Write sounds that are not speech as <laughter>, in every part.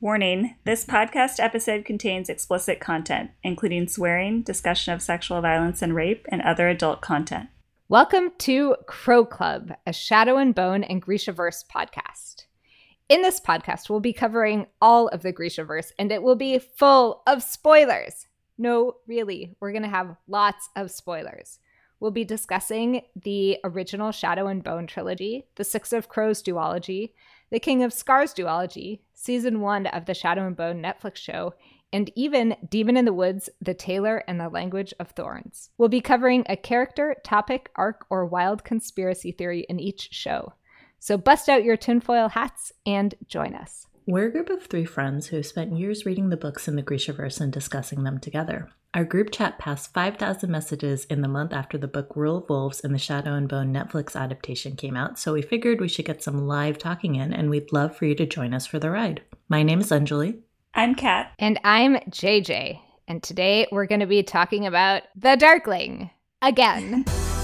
Warning this podcast episode contains explicit content, including swearing, discussion of sexual violence and rape, and other adult content. Welcome to Crow Club, a Shadow and Bone and Grishaverse podcast. In this podcast, we'll be covering all of the Grishaverse, and it will be full of spoilers. No, really, we're going to have lots of spoilers. We'll be discussing the original Shadow and Bone trilogy, the Six of Crows duology, the King of Scars duology, season one of the Shadow and Bone Netflix show, and even Demon in the Woods, The Tailor and the Language of Thorns. We'll be covering a character, topic, arc, or wild conspiracy theory in each show. So bust out your tinfoil hats and join us. We're a group of three friends who have spent years reading the books in the Grishaverse and discussing them together. Our group chat passed 5,000 messages in the month after the book Rule of Wolves and the Shadow and Bone Netflix adaptation came out, so we figured we should get some live talking in, and we'd love for you to join us for the ride. My name is Anjali. I'm Kat. And I'm JJ. And today we're going to be talking about The Darkling again. <laughs>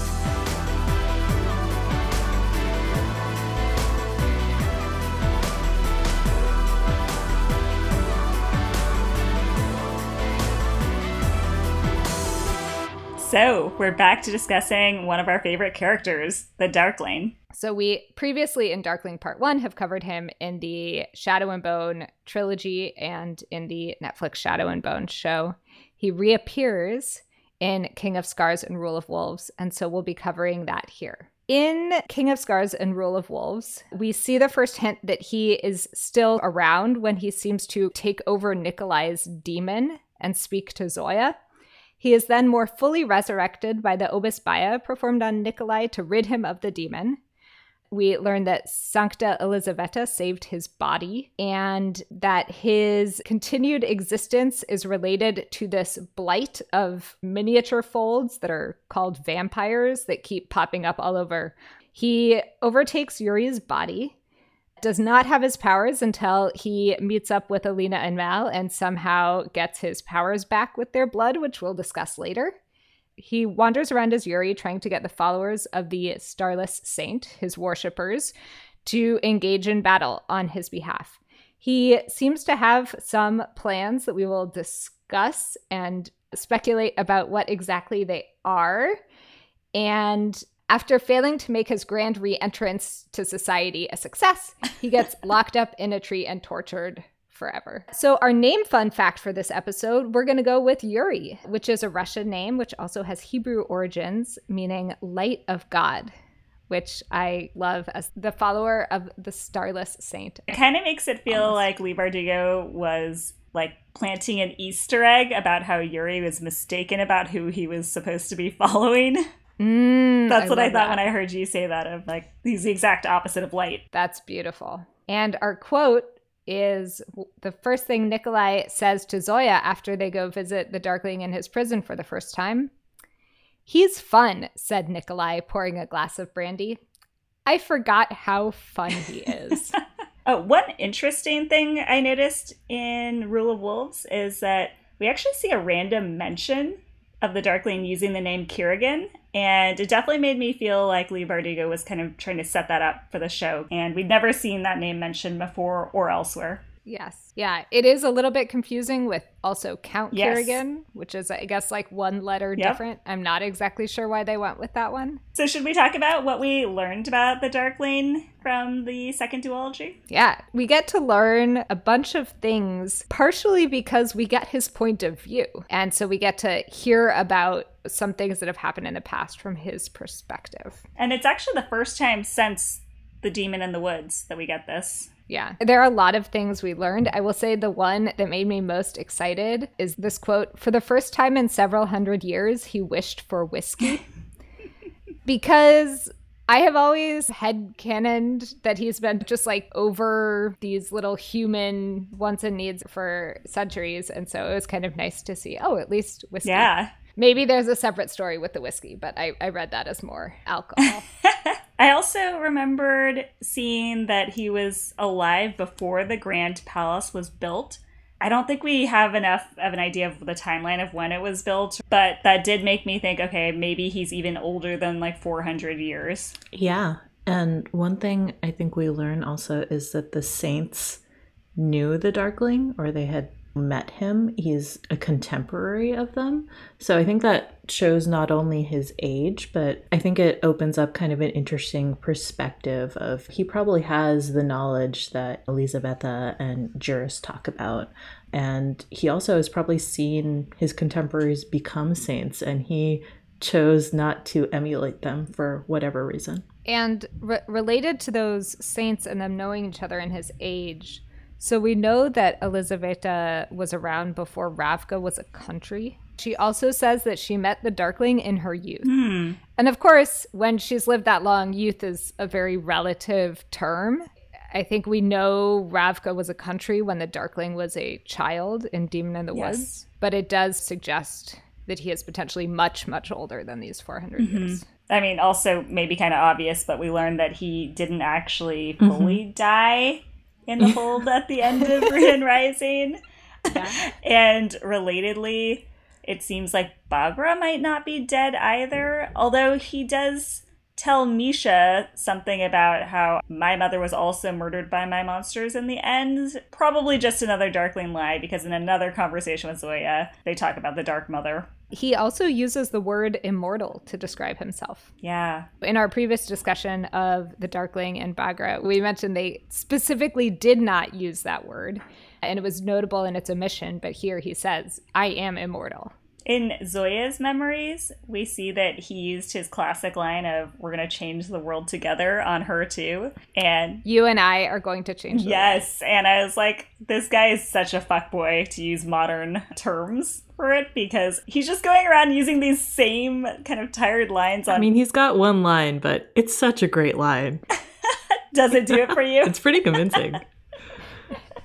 So, we're back to discussing one of our favorite characters, the Darkling. So, we previously in Darkling Part 1 have covered him in the Shadow and Bone trilogy and in the Netflix Shadow and Bone show. He reappears in King of Scars and Rule of Wolves, and so we'll be covering that here. In King of Scars and Rule of Wolves, we see the first hint that he is still around when he seems to take over Nikolai's demon and speak to Zoya. He is then more fully resurrected by the obisbaya performed on Nikolai to rid him of the demon. We learn that Sancta Elizaveta saved his body and that his continued existence is related to this blight of miniature folds that are called vampires that keep popping up all over. He overtakes Yuri's body does not have his powers until he meets up with Alina and Mal and somehow gets his powers back with their blood, which we'll discuss later. He wanders around as Yuri, trying to get the followers of the Starless Saint, his worshippers, to engage in battle on his behalf. He seems to have some plans that we will discuss and speculate about what exactly they are. And after failing to make his grand re entrance to society a success, he gets <laughs> locked up in a tree and tortured forever. So, our name fun fact for this episode, we're going to go with Yuri, which is a Russian name, which also has Hebrew origins, meaning light of God. Which I love as the follower of the starless saint. It kind of makes it feel Almost. like Leigh Bardugo was like planting an Easter egg about how Yuri was mistaken about who he was supposed to be following. Mm, Mm, That's I what I thought that. when I heard you say that of like he's the exact opposite of light. That's beautiful. And our quote is the first thing Nikolai says to Zoya after they go visit the Darkling in his prison for the first time. He's fun, said Nikolai, pouring a glass of brandy. I forgot how fun he is. <laughs> oh, one interesting thing I noticed in Rule of Wolves is that we actually see a random mention of the Darkling using the name Kirigan, and it definitely made me feel like Leigh Bardugo was kind of trying to set that up for the show. And we'd never seen that name mentioned before or elsewhere. Yes. Yeah. It is a little bit confusing with also Count yes. Kirigan, which is, I guess, like one letter yep. different. I'm not exactly sure why they went with that one. So, should we talk about what we learned about the Darkling from the second duology? Yeah. We get to learn a bunch of things, partially because we get his point of view. And so we get to hear about some things that have happened in the past from his perspective. And it's actually the first time since The Demon in the Woods that we get this. Yeah. There are a lot of things we learned. I will say the one that made me most excited is this quote For the first time in several hundred years, he wished for whiskey. <laughs> because I have always had canoned that he's been just like over these little human wants and needs for centuries. And so it was kind of nice to see, oh, at least whiskey. Yeah. Maybe there's a separate story with the whiskey, but I, I read that as more alcohol. <laughs> I also remembered seeing that he was alive before the Grand Palace was built. I don't think we have enough of an idea of the timeline of when it was built, but that did make me think okay, maybe he's even older than like 400 years. Yeah. And one thing I think we learn also is that the saints knew the Darkling or they had met him. He's a contemporary of them. So I think that shows not only his age, but I think it opens up kind of an interesting perspective of he probably has the knowledge that Elizaveta and Juris talk about. And he also has probably seen his contemporaries become saints and he chose not to emulate them for whatever reason. And re- related to those saints and them knowing each other in his age, so we know that Elizaveta was around before Ravka was a country. She also says that she met the Darkling in her youth. Mm. And of course, when she's lived that long, youth is a very relative term. I think we know Ravka was a country when the Darkling was a child in Demon in the Yes. Woods, but it does suggest that he is potentially much, much older than these 400 years. I mean, also maybe kind of obvious, but we learned that he didn't actually fully die in the hold at the end of <laughs> Ruin Rising. And relatedly, it seems like Baghra might not be dead either, although he does tell Misha something about how my mother was also murdered by my monsters in the end. Probably just another Darkling lie, because in another conversation with Zoya, they talk about the Dark Mother. He also uses the word immortal to describe himself. Yeah. In our previous discussion of the Darkling and Baghra, we mentioned they specifically did not use that word, and it was notable in its omission, but here he says, I am immortal. In Zoya's memories, we see that he used his classic line of "We're gonna change the world together" on her too, and You and I are going to change the yes, and I was like, this guy is such a fuckboy to use modern terms for it because he's just going around using these same kind of tired lines on. I mean, he's got one line, but it's such a great line. <laughs> does it do it for you? <laughs> It's pretty convincing.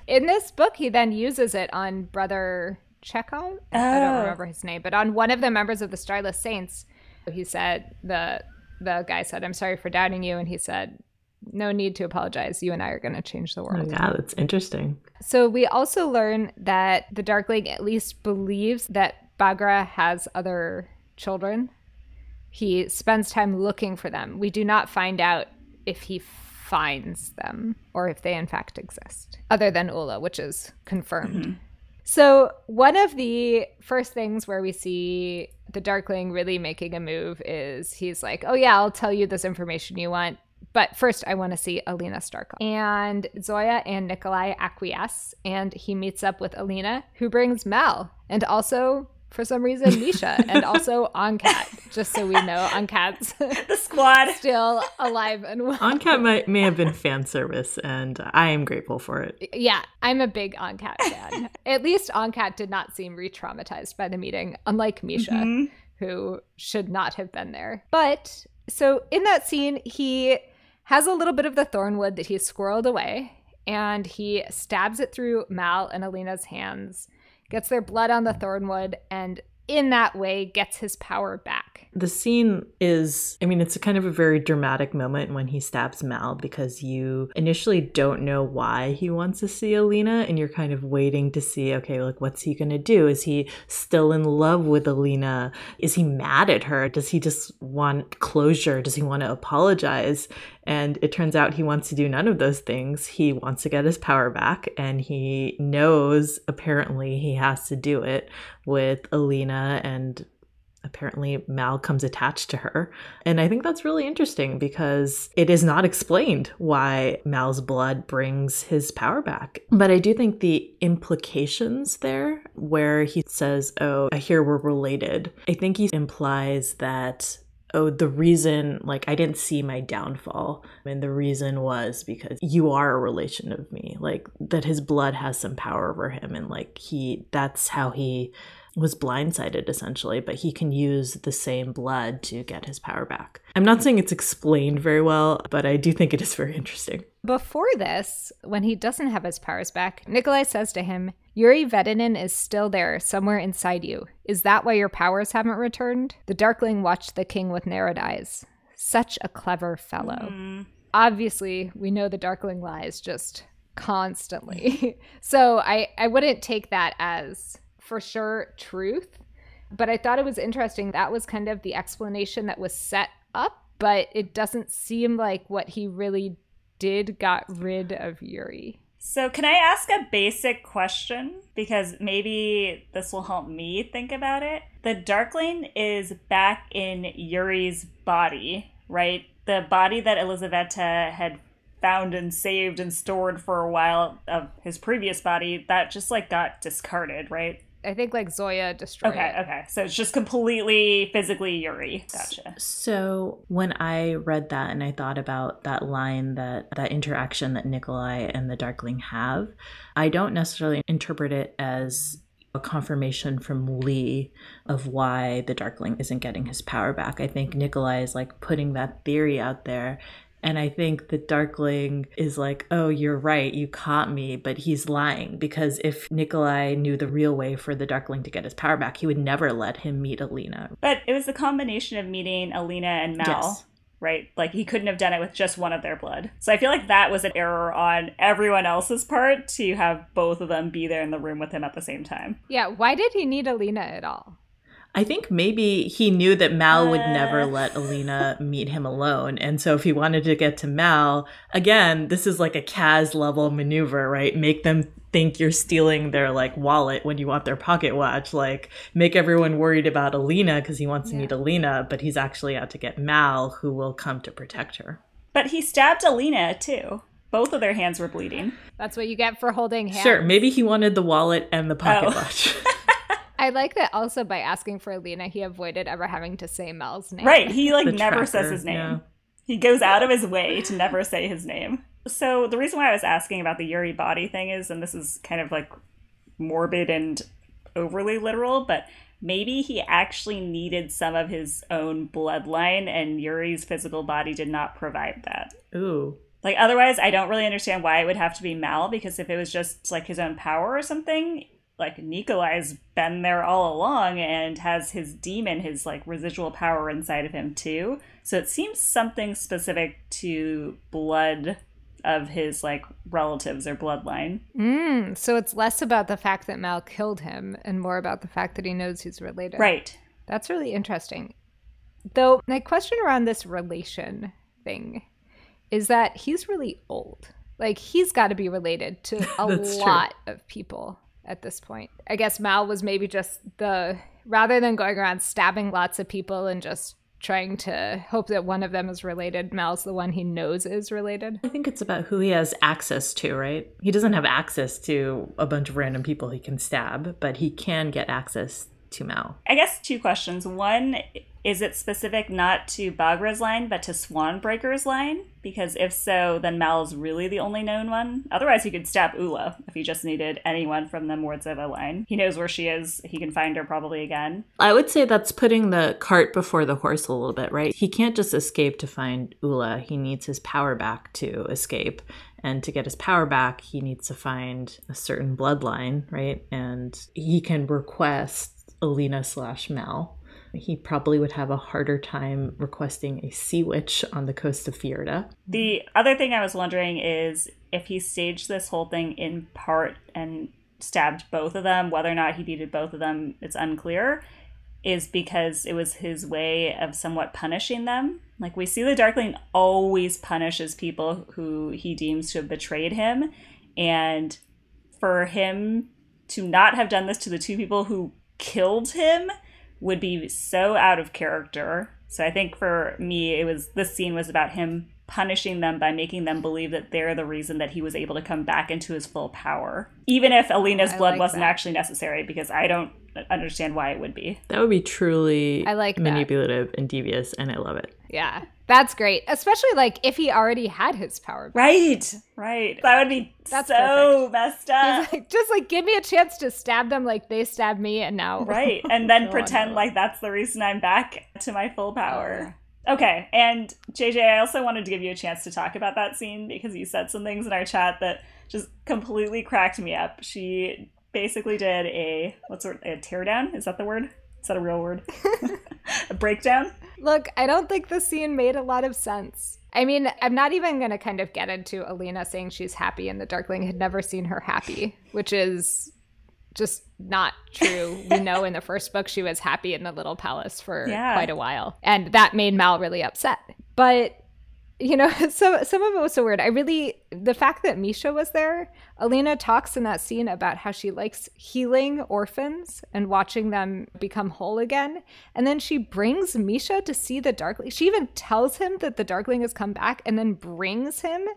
In this book, he then uses it on Brother Chekhov. I don't Oh. remember his name, but on one of the members of the Starless Saints, he said the the guy said, "I'm sorry for doubting you," and he said, "No need to apologize. You and I are going to change the oh world." yeah, that's interesting. So we also learn that the Darkling at least believes that Baghra has other children. He spends time looking for them. We do not find out if he finds them or if they in fact exist, other than Ula, which is confirmed. Mm-hmm. So, one of the first things where we see the Darkling really making a move is he's like, Oh, yeah, I'll tell you this information you want. But first, I want to see Alina Starkov. And Zoya and Nikolai acquiesce, and he meets up with Alina, who brings Mal, and also, for some reason, Misha, and also Oncat, just so we know Oncat's <laughs> the squad. <laughs> still alive and well. Oncat might, may have been fan service, and I am grateful for it. Yeah, I'm a big Oncat fan. At least Oncat did not seem re traumatized by the meeting, unlike Misha, Mhm. who should not have been there. But so in that scene, he has a little bit of the thornwood that he's squirreled away, and he stabs it through Mal and Alina's hands, gets their blood on the thornwood, and in that way gets his power back. The scene is, I mean, it's a kind of a very dramatic moment when he stabs Mal because you initially don't know why he wants to see Alina and you're kind of waiting to see, okay, like, what's he going to do? Is he still in love with Alina? Is he mad at her? Does he just want closure? Does he want to apologize? And it turns out he wants to do none of those things. He wants to get his power back and he knows apparently he has to do it with Alina and apparently Mal comes attached to her. And I think that's really interesting because it is not explained why Mal's blood brings his power back. But I do think the implications there, where he says, Oh, I hear we're related, I think he implies that. Oh, the reason, like, I didn't see my downfall. And the reason was because you are a relation of me. Like, that his blood has some power over him. And, like, he, that's how he was blindsided essentially, but he can use the same blood to get his power back. I'm not saying it's explained very well, but I do think it is very interesting. Before this, when he doesn't have his powers back, Nikolai says to him, Yuri Vedinin is still there, somewhere inside you. Is that why your powers haven't returned? The Darkling watched the king with narrowed eyes. Such a clever fellow. Mm. Obviously, we know the Darkling lies just constantly. <laughs> so I, I wouldn't take that as for sure truth. But I thought it was interesting. That was kind of the explanation that was set up, but it doesn't seem like what he really did got rid of Yuri. So, can I ask a basic question? Because maybe this will help me think about it. The Darkling is back in Yuri's body, right? The body that Elizaveta had found and saved and stored for a while of his previous body that just like got discarded, right? I think like Zoya destroyed. Okay, it. okay. So it's just completely physically Yuri. Gotcha. So when I read that and I thought about that line that that interaction that Nikolai and the Darkling have, I don't necessarily interpret it as a confirmation from Leigh of why the Darkling isn't getting his power back. I think Nikolai is like putting that theory out there and I think the Darkling is like, oh, you're right, you caught me, but he's lying because if Nikolai knew the real way for the Darkling to get his power back, he would never let him meet Alina. But it was the combination of meeting Alina and Mal. Yes. Right? Like he couldn't have done it with just one of their blood. So I feel like that was an error on everyone else's part to have both of them be there in the room with him at the same time. Yeah, why did he need Alina at all? I think maybe he knew that Mal would Uh. never let Alina meet him alone. And so if he wanted to get to Mal, again, this is like a Kaz level maneuver, right? Make them think you're stealing their like wallet when you want their pocket watch. Like make everyone worried about Alina because he wants to Yeah. meet Alina, but he's actually out to get Mal, who will come to protect her. But he stabbed Alina too. Both of their hands were bleeding. That's what you get for holding hands. Sure, maybe he wanted the wallet and the pocket Oh. watch. <laughs> I like that also by asking for Alina, he avoided ever having to say Mal's name. Right. He like The never says his name. yeah. He goes out of his way to never say his name. So the reason why I was asking about the Yuri body thing is, and this is kind of like morbid and overly literal, but maybe he actually needed some of his own bloodline, and Yuri's physical body did not provide that. Ooh. Like otherwise, I don't really understand why it would have to be Mal because if it was just like his own power or something, like Nikolai's been there all along and has his demon, his like residual power inside of him too. So it seems something specific to blood of his like relatives or bloodline. Mm, so it's less about the fact that Mal killed him and more about the fact that he knows he's related. Right. That's really interesting. Though my question around this relation thing is that he's really old. Like he's got to be related to <laughs> a That's true. lot of people at this point. I guess Mal was maybe just the rather than going around stabbing lots of people and just trying to hope that one of them is related, Mal's the one he knows is related. I think it's about who he has access to, right? He doesn't have access to a bunch of random people he can stab, but he can get access to Mal. I guess two questions. One, is it specific not to Baghra's line, but to Swanbreaker's line? Because if so, then Mal is really the only known one. Otherwise, he could stab Ula if he just needed anyone from the Morozova line. He knows where she is. He can find her probably again. I would say that's putting the cart before the horse a little bit, right? He can't just escape to find Ula. He needs his power back to escape. And to get his power back, he needs to find a certain bloodline, right? And he can request Alina slash Mal. He probably would have a harder time requesting a sea witch on the coast of Fjerda. The other thing I was wondering is if he staged this whole thing in part and stabbed both of them, whether or not he needed both of them, it's unclear, is because it was his way of somewhat punishing them. Like we see the Darkling always punishes people who he deems to have betrayed him, and for him to not have done this to the two people who killed him would be so out of character. So I think for me, it was this scene was about him punishing them by making them believe that they're the reason that he was able to come back into his full power, even if Alina's I blood like wasn't that. actually necessary. Because I don't understand why it would be. That would be truly I like that. manipulative and devious, and I love it. Yeah. That's great. Especially like if he already had his power back. Right, right. That would be That's so messed up. Like, just like give me a chance to stab them like they stabbed me and now <laughs> right and then <laughs> pretend like that's the reason i'm back to my full power okay and jj i also wanted to give you a chance to talk about that scene because you said some things in our chat that just completely cracked me up she basically did a what's a teardown is that the word is that a real word <laughs> a breakdown Look, I don't think the scene made a lot of sense. I mean, I'm not even going to kind of get into Alina saying she's happy and the Darkling had never seen her happy, which is just not true. we know in the first book she was happy in the little palace for Yeah. quite a while, and that made Mal really upset. But you know, <laughs> some some of it was so weird. I really the fact that Misha was there. Alina talks in that scene about how she likes healing orphans and watching them become whole again. And then she brings Misha to see the Darkling. She even tells him that the Darkling has come back, and then brings him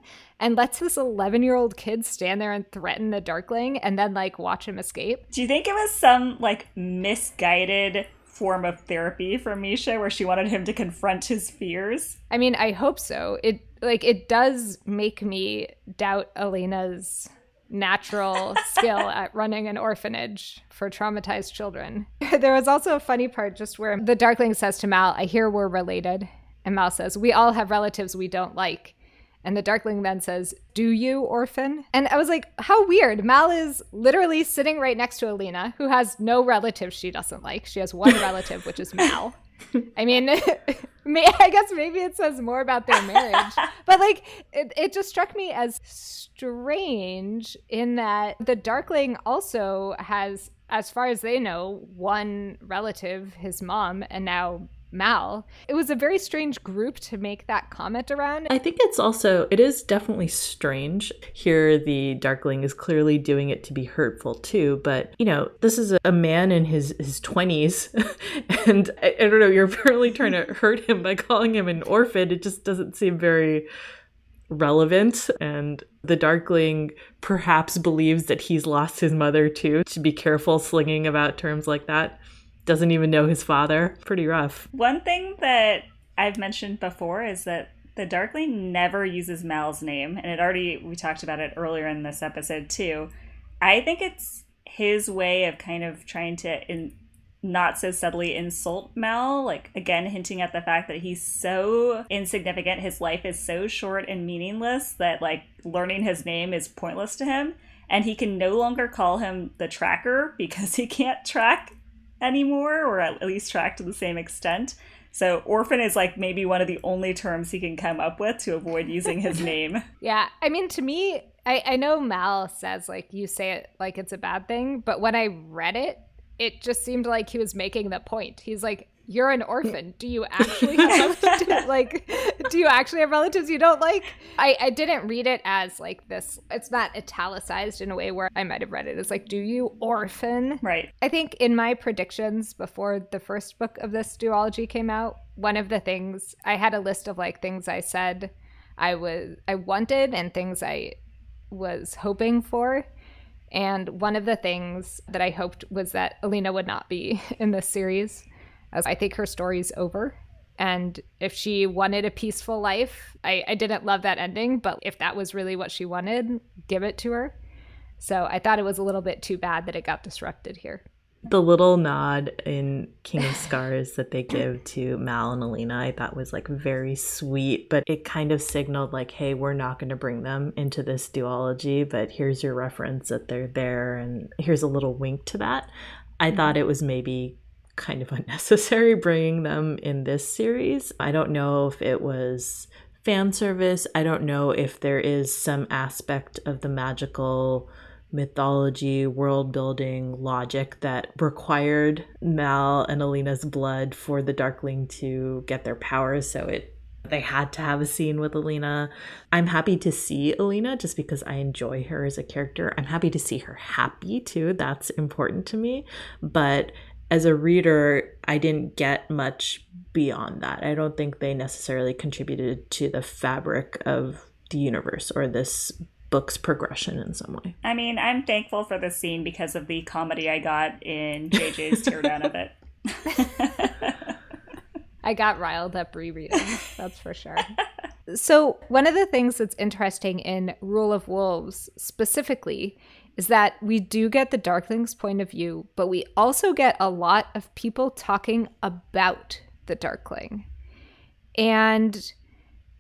and lets this 11 year old kid stand there and threaten the Darkling, and then like watch him escape. Do you think it was some like misguided form of therapy for Misha where she wanted him to confront his fears. I mean, I hope so. It like it does make me doubt Alina's natural <laughs> skill at running an orphanage for traumatized children. <laughs> there was also a funny part just where the Darkling says to Mal, I hear we're related. And Mal says, We all have relatives we don't like. And the Darkling then says, Do you, orphan? And I was like, How weird. Mal is literally sitting right next to Alina, who has no relatives she doesn't like. She has one relative, which is Mal. I mean, <laughs> I guess maybe it says more about their marriage. <laughs> But like, it, it just struck me as strange in that the Darkling also has, as far as they know, one relative, his mom, and now Mal. It was a very strange group to make that comment around. I think it's also, it is definitely strange. Here, the Darkling is clearly doing it to be hurtful too, but you know, this is a man in his, his 20s, <laughs> and I, I don't know, you're apparently trying to <laughs> hurt him by calling him an orphan. It just doesn't seem very relevant and the darkling perhaps believes that he's lost his mother too to be careful slinging about terms like that doesn't even know his father. Pretty rough. One thing that I've mentioned before is that the Darkling never uses Mal's name, and it already we talked about it earlier in this episode too. I think it's his way of kind of trying to in, not so subtly insult Mal, like again hinting at the fact that he's so insignificant, his life is so short and meaningless that like learning his name is pointless to him, and he can no longer call him the tracker <laughs> because he can't track anymore, or at least track to the same extent. So orphan is like maybe one of the only terms he can come up with to avoid using his <laughs> name. Yeah, I mean, to me, I, I know Mal says like you say it like it's a bad thing, but when I read it, it just seemed like he was making the point. He's like, you're an orphan. Do you <laughs> actually have <laughs> like do you actually have relatives you don't like? I, I didn't read it as like this it's not italicized in a way where I might have read it as like, do you orphan? Right. I think in my predictions before the first book of this duology came out, one of the things I had a list of like things I said I was I wanted and things I was hoping for. And one of the things that I hoped was that Alina would not be <laughs> in this series as I think her story's over. And if she wanted a peaceful life, I, I didn't love that ending, but if that was really what she wanted, give it to her. So I thought it was a little bit too bad that it got disrupted here. The little nod in King of Scars that they give to Mal and Alina, I thought was like very sweet, but it kind of signaled like, hey, we're not going to bring them into this duology, but here's your reference that they're there, and here's a little wink to that. I mm-hmm. thought it was maybe kind of <laughs> unnecessary bringing them in this series. I don't know if it was fan service. I don't know if there is some aspect of the magical mythology, world building logic that required Mal and Alina's blood for the Darkling to get their powers. So it they had to have a scene with Alina. I'm happy to see Alina just because I enjoy her as a character. I'm happy to see her happy too. That's important to me. But as a reader, I didn't get much beyond that. I don't think they necessarily contributed to the fabric of the universe or this book's progression in some way. I mean, I'm thankful for the scene because of the comedy I got in JJ's <laughs> teardown of it. I got riled up rereading, that's for sure. <laughs> So, one of the things that's interesting in Rule of Wolves specifically is that we do get the Darkling's point of view, but we also get a lot of people talking about the Darkling. And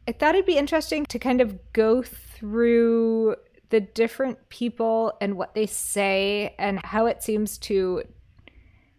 I thought it'd be interesting to kind of go through the different people and what they say and how it seems to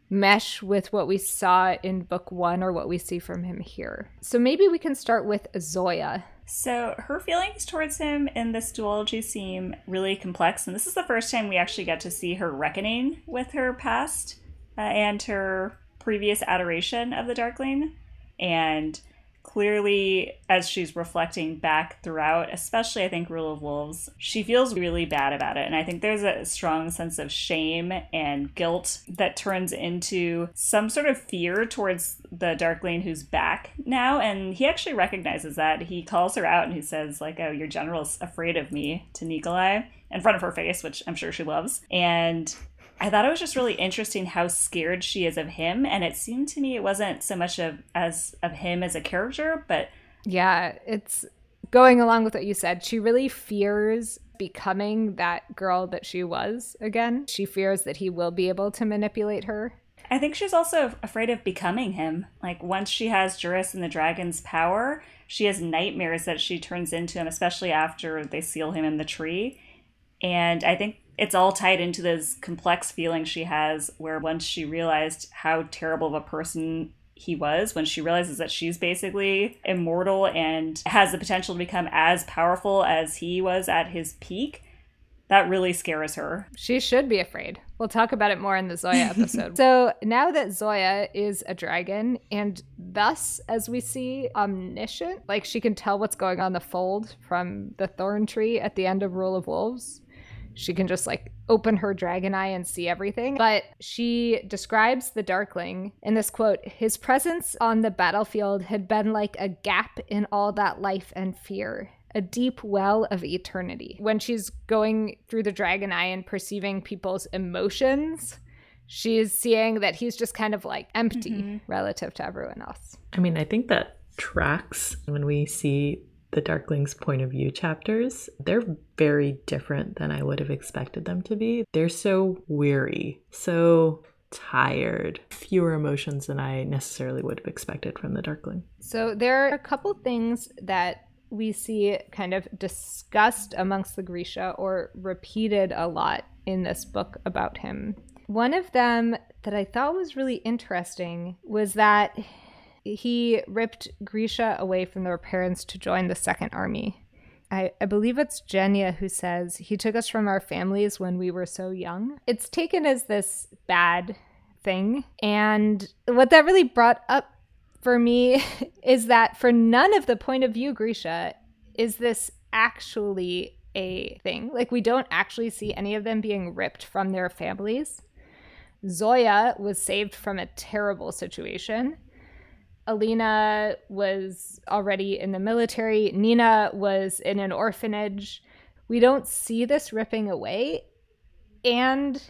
mesh with what we saw in book one or what we see from him here. So maybe we can start with Zoya. So her feelings towards him in this duology seem really complex, and this is the first time we actually get to see her reckoning with her past uh, and her previous adoration of the Darkling. And clearly as she's reflecting back throughout especially i think rule of wolves she feels really bad about it. And i think there's a strong sense of shame and guilt that turns into some sort of fear towards the darkling who's back now. And he actually recognizes that. He calls her out and he says like oh your general's afraid of me to nikolai in front of her face which i'm sure she loves. And I thought it was just really interesting how scared she is of him, and it seemed to me it wasn't so much of as of him as a character, but yeah, it's going along with what you said. She really fears becoming that girl that she was again. She fears that he will be able to manipulate her. I think she's also afraid of becoming him. Like once she has Juris and the dragon's power, she has nightmares that she turns into him, especially after they seal him in the tree. And I think it's all tied into this complex feeling she has where once she realized how terrible of a person he was when she realizes that she's basically immortal and has the potential to become as powerful as he was at his peak that really scares her. She should be afraid. We'll talk about it more in the Zoya <laughs> episode. so now that Zoya is a dragon and thus, as we see, omniscient, like she can tell what's going on the fold from the thorn tree at the end of Rule of Wolves, she can just like open her dragon eye and see everything. But she describes the Darkling in this quote His presence on the battlefield had been like a gap in all that life and fear. A deep well of eternity. When she's going through the dragon eye and perceiving people's emotions, she's seeing that he's just kind of like empty mm-hmm. relative to everyone else. I mean, I think that tracks when we see the Darkling's point of view chapters, they're very different than I would have expected them to be. They're so weary, so tired, fewer emotions than I necessarily would have expected from the Darkling. So there are a couple things that we see kind of discussed amongst the Grisha or repeated a lot in this book about him. One of them that I thought was really interesting was that he ripped Grisha away from their parents to join the Second Army. I, I, believe it's Genya who says he took us from our families when we were so young. It's taken as this bad thing. And what that really brought up for me <laughs> is that for none of the point of view Grisha is this actually a thing. Like, we don't actually see any of them being ripped from their families. Zoya was saved from a terrible situation. Alina was already in the military. Nina was in an orphanage. We don't see this ripping away. And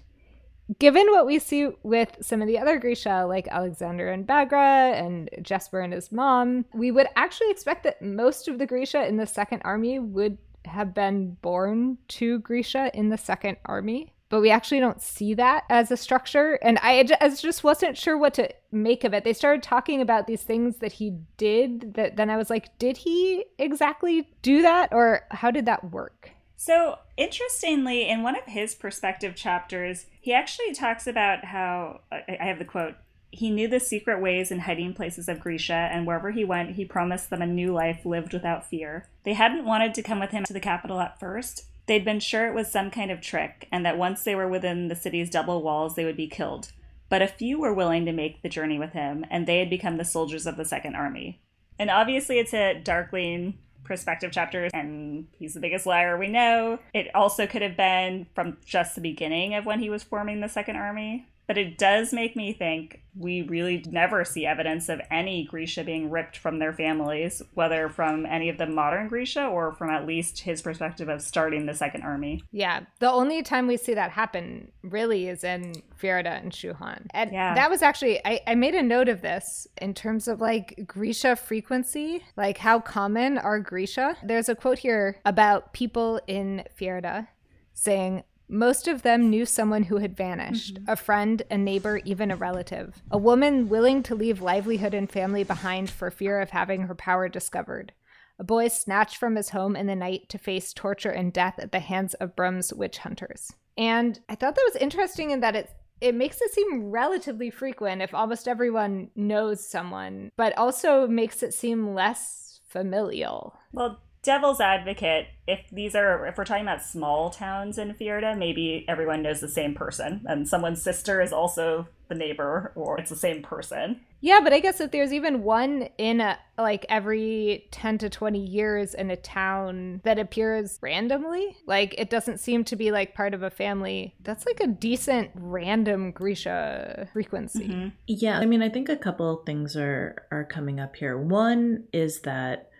given what we see with some of the other Grisha, like Alexander and Baghra and Jesper and his mom, we would actually expect that most of the Grisha in the Second Army would have been born to Grisha in the Second Army but we actually don't see that as a structure. And I, I just wasn't sure what to make of it. They started talking about these things that he did that then I was like, did he exactly do that or how did that work? So, interestingly, in one of his perspective chapters, he actually talks about how I have the quote he knew the secret ways and hiding places of Grisha, and wherever he went, he promised them a new life lived without fear. They hadn't wanted to come with him to the capital at first, They'd been sure it was some kind of trick, and that once they were within the city's double walls, they would be killed. But a few were willing to make the journey with him, and they had become the soldiers of the Second Army. And obviously, it's a Darkling perspective chapter, and he's the biggest liar we know. It also could have been from just the beginning of when he was forming the Second Army. But it does make me think we really never see evidence of any Grisha being ripped from their families, whether from any of the modern Grisha or from at least his perspective of starting the Second Army. Yeah, the only time we see that happen really is in Fjerda and Shu Han. And yeah. that was actually, I, I made a note of this in terms of like Grisha frequency, like how common are Grisha. There's a quote here about people in Fjerda saying, most of them knew someone who had vanished mm-hmm. a friend, a neighbor, even a relative. A woman willing to leave livelihood and family behind for fear of having her power discovered. A boy snatched from his home in the night to face torture and death at the hands of Brum's witch hunters. And I thought that was interesting in that it it makes it seem relatively frequent if almost everyone knows someone, but also makes it seem less familial. Well, devil's advocate, if these are if we're talking about small towns in Fjerda, maybe everyone knows the same person, and someone's sister is also the neighbor, or it's the same person. Yeah, but I guess if there's even one in a, like every 10 to 20 years in a town that appears randomly, like it doesn't seem to be like part of a family. That's like a decent random Grisha frequency. Mm-hmm. Yeah, I mean, I think a couple things are are coming up here. One is that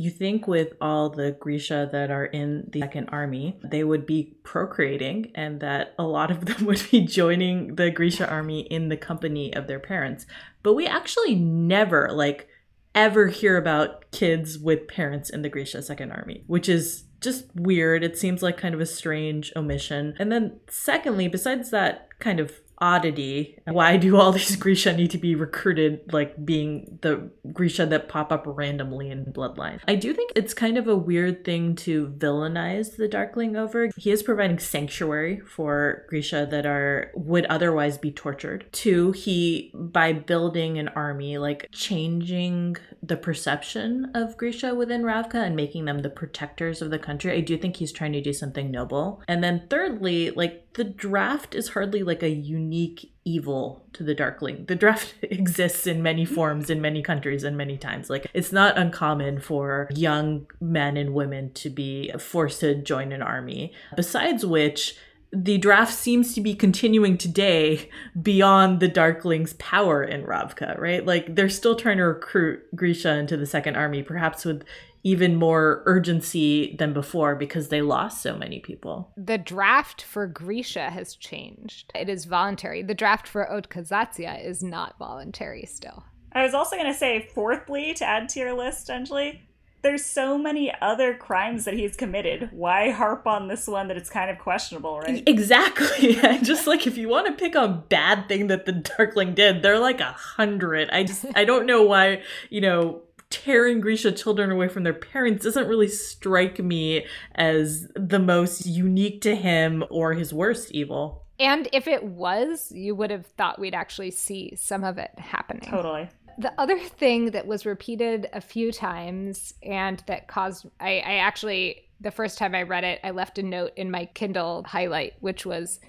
you think with all the Grisha that are in the second army, they would be procreating and that a lot of <laughs> them would be joining the Grisha army in the company of their parents. But we actually never, like, ever hear about kids with parents in the Grisha second army, which is just weird. It seems like kind of a strange omission. And then, secondly, besides that kind of oddity. Why do all <laughs> these Grisha need to be recruited, like being the Grisha that pop up randomly in Bloodline? I do think it's kind of a weird thing to villainize the Darkling over. He is providing sanctuary for Grisha that are would otherwise be tortured. Two, he by building an army, like changing the perception of Grisha within Ravka and making them the protectors of the country. I do think he's trying to do something noble. And then thirdly, like the draft is hardly like a unique evil to the darkling. The draft <laughs> exists in many forms in many countries and many times. Like it's not uncommon for young men and women to be forced to join an army. Besides which the draft seems to be continuing today <laughs> beyond the Darkling's power in Ravka, right? Like they're still trying to recruit Grisha into the second army, perhaps with even more urgency than before because they lost so many people. The draft for Grisha has changed. It is voluntary. The draft for Odkazatsya is not voluntary still. I was also going to say, fourthly, to add to your list, Anjali, there's so many other crimes that he's committed. Why harp on this one that it's kind of questionable, right? <laughs> Exactly. <laughs> just like if you want to pick a bad thing that the Darkling did, they're like a hundred. I just I don't know why, you know, tearing Grisha children away from their parents doesn't really strike me as the most unique to him or his worst evil. And if it was, you would have thought we'd actually see some of it happening. Totally. The other thing that was repeated a few times and that caused, I, I actually, the first time I read it, I left a note in my Kindle highlight, which was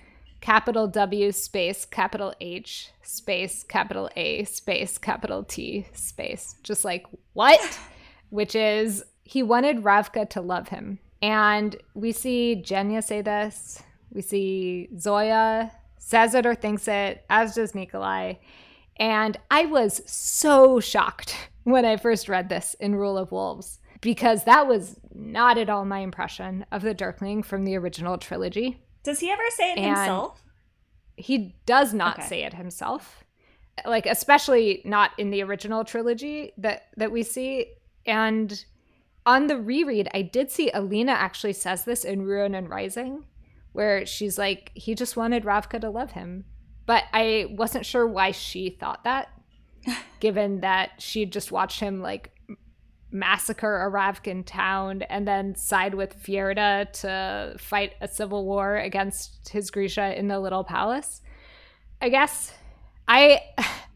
capital W space capital H space capital A space capital T space. Just like, what? <laughs> Which is, he wanted Ravka to love him. And we see Genya say this. We see Zoya says it or thinks it, as does Nikolai. And I was so shocked <laughs> when I first read this in Rule of Wolves because that was not at all my impression of the Darkling from the original trilogy. Does he ever say it and himself? He does not okay. say it himself. Like especially not in the original trilogy that that we see and on the reread I did see Alina actually says this in Ruin and Rising where she's like he just wanted Ravka to love him. But I wasn't sure why she thought that <laughs> given that she'd just watched him like massacre a Ravkan town and then side with Fjerda to fight a civil war against his Grisha in the Little Palace. I guess I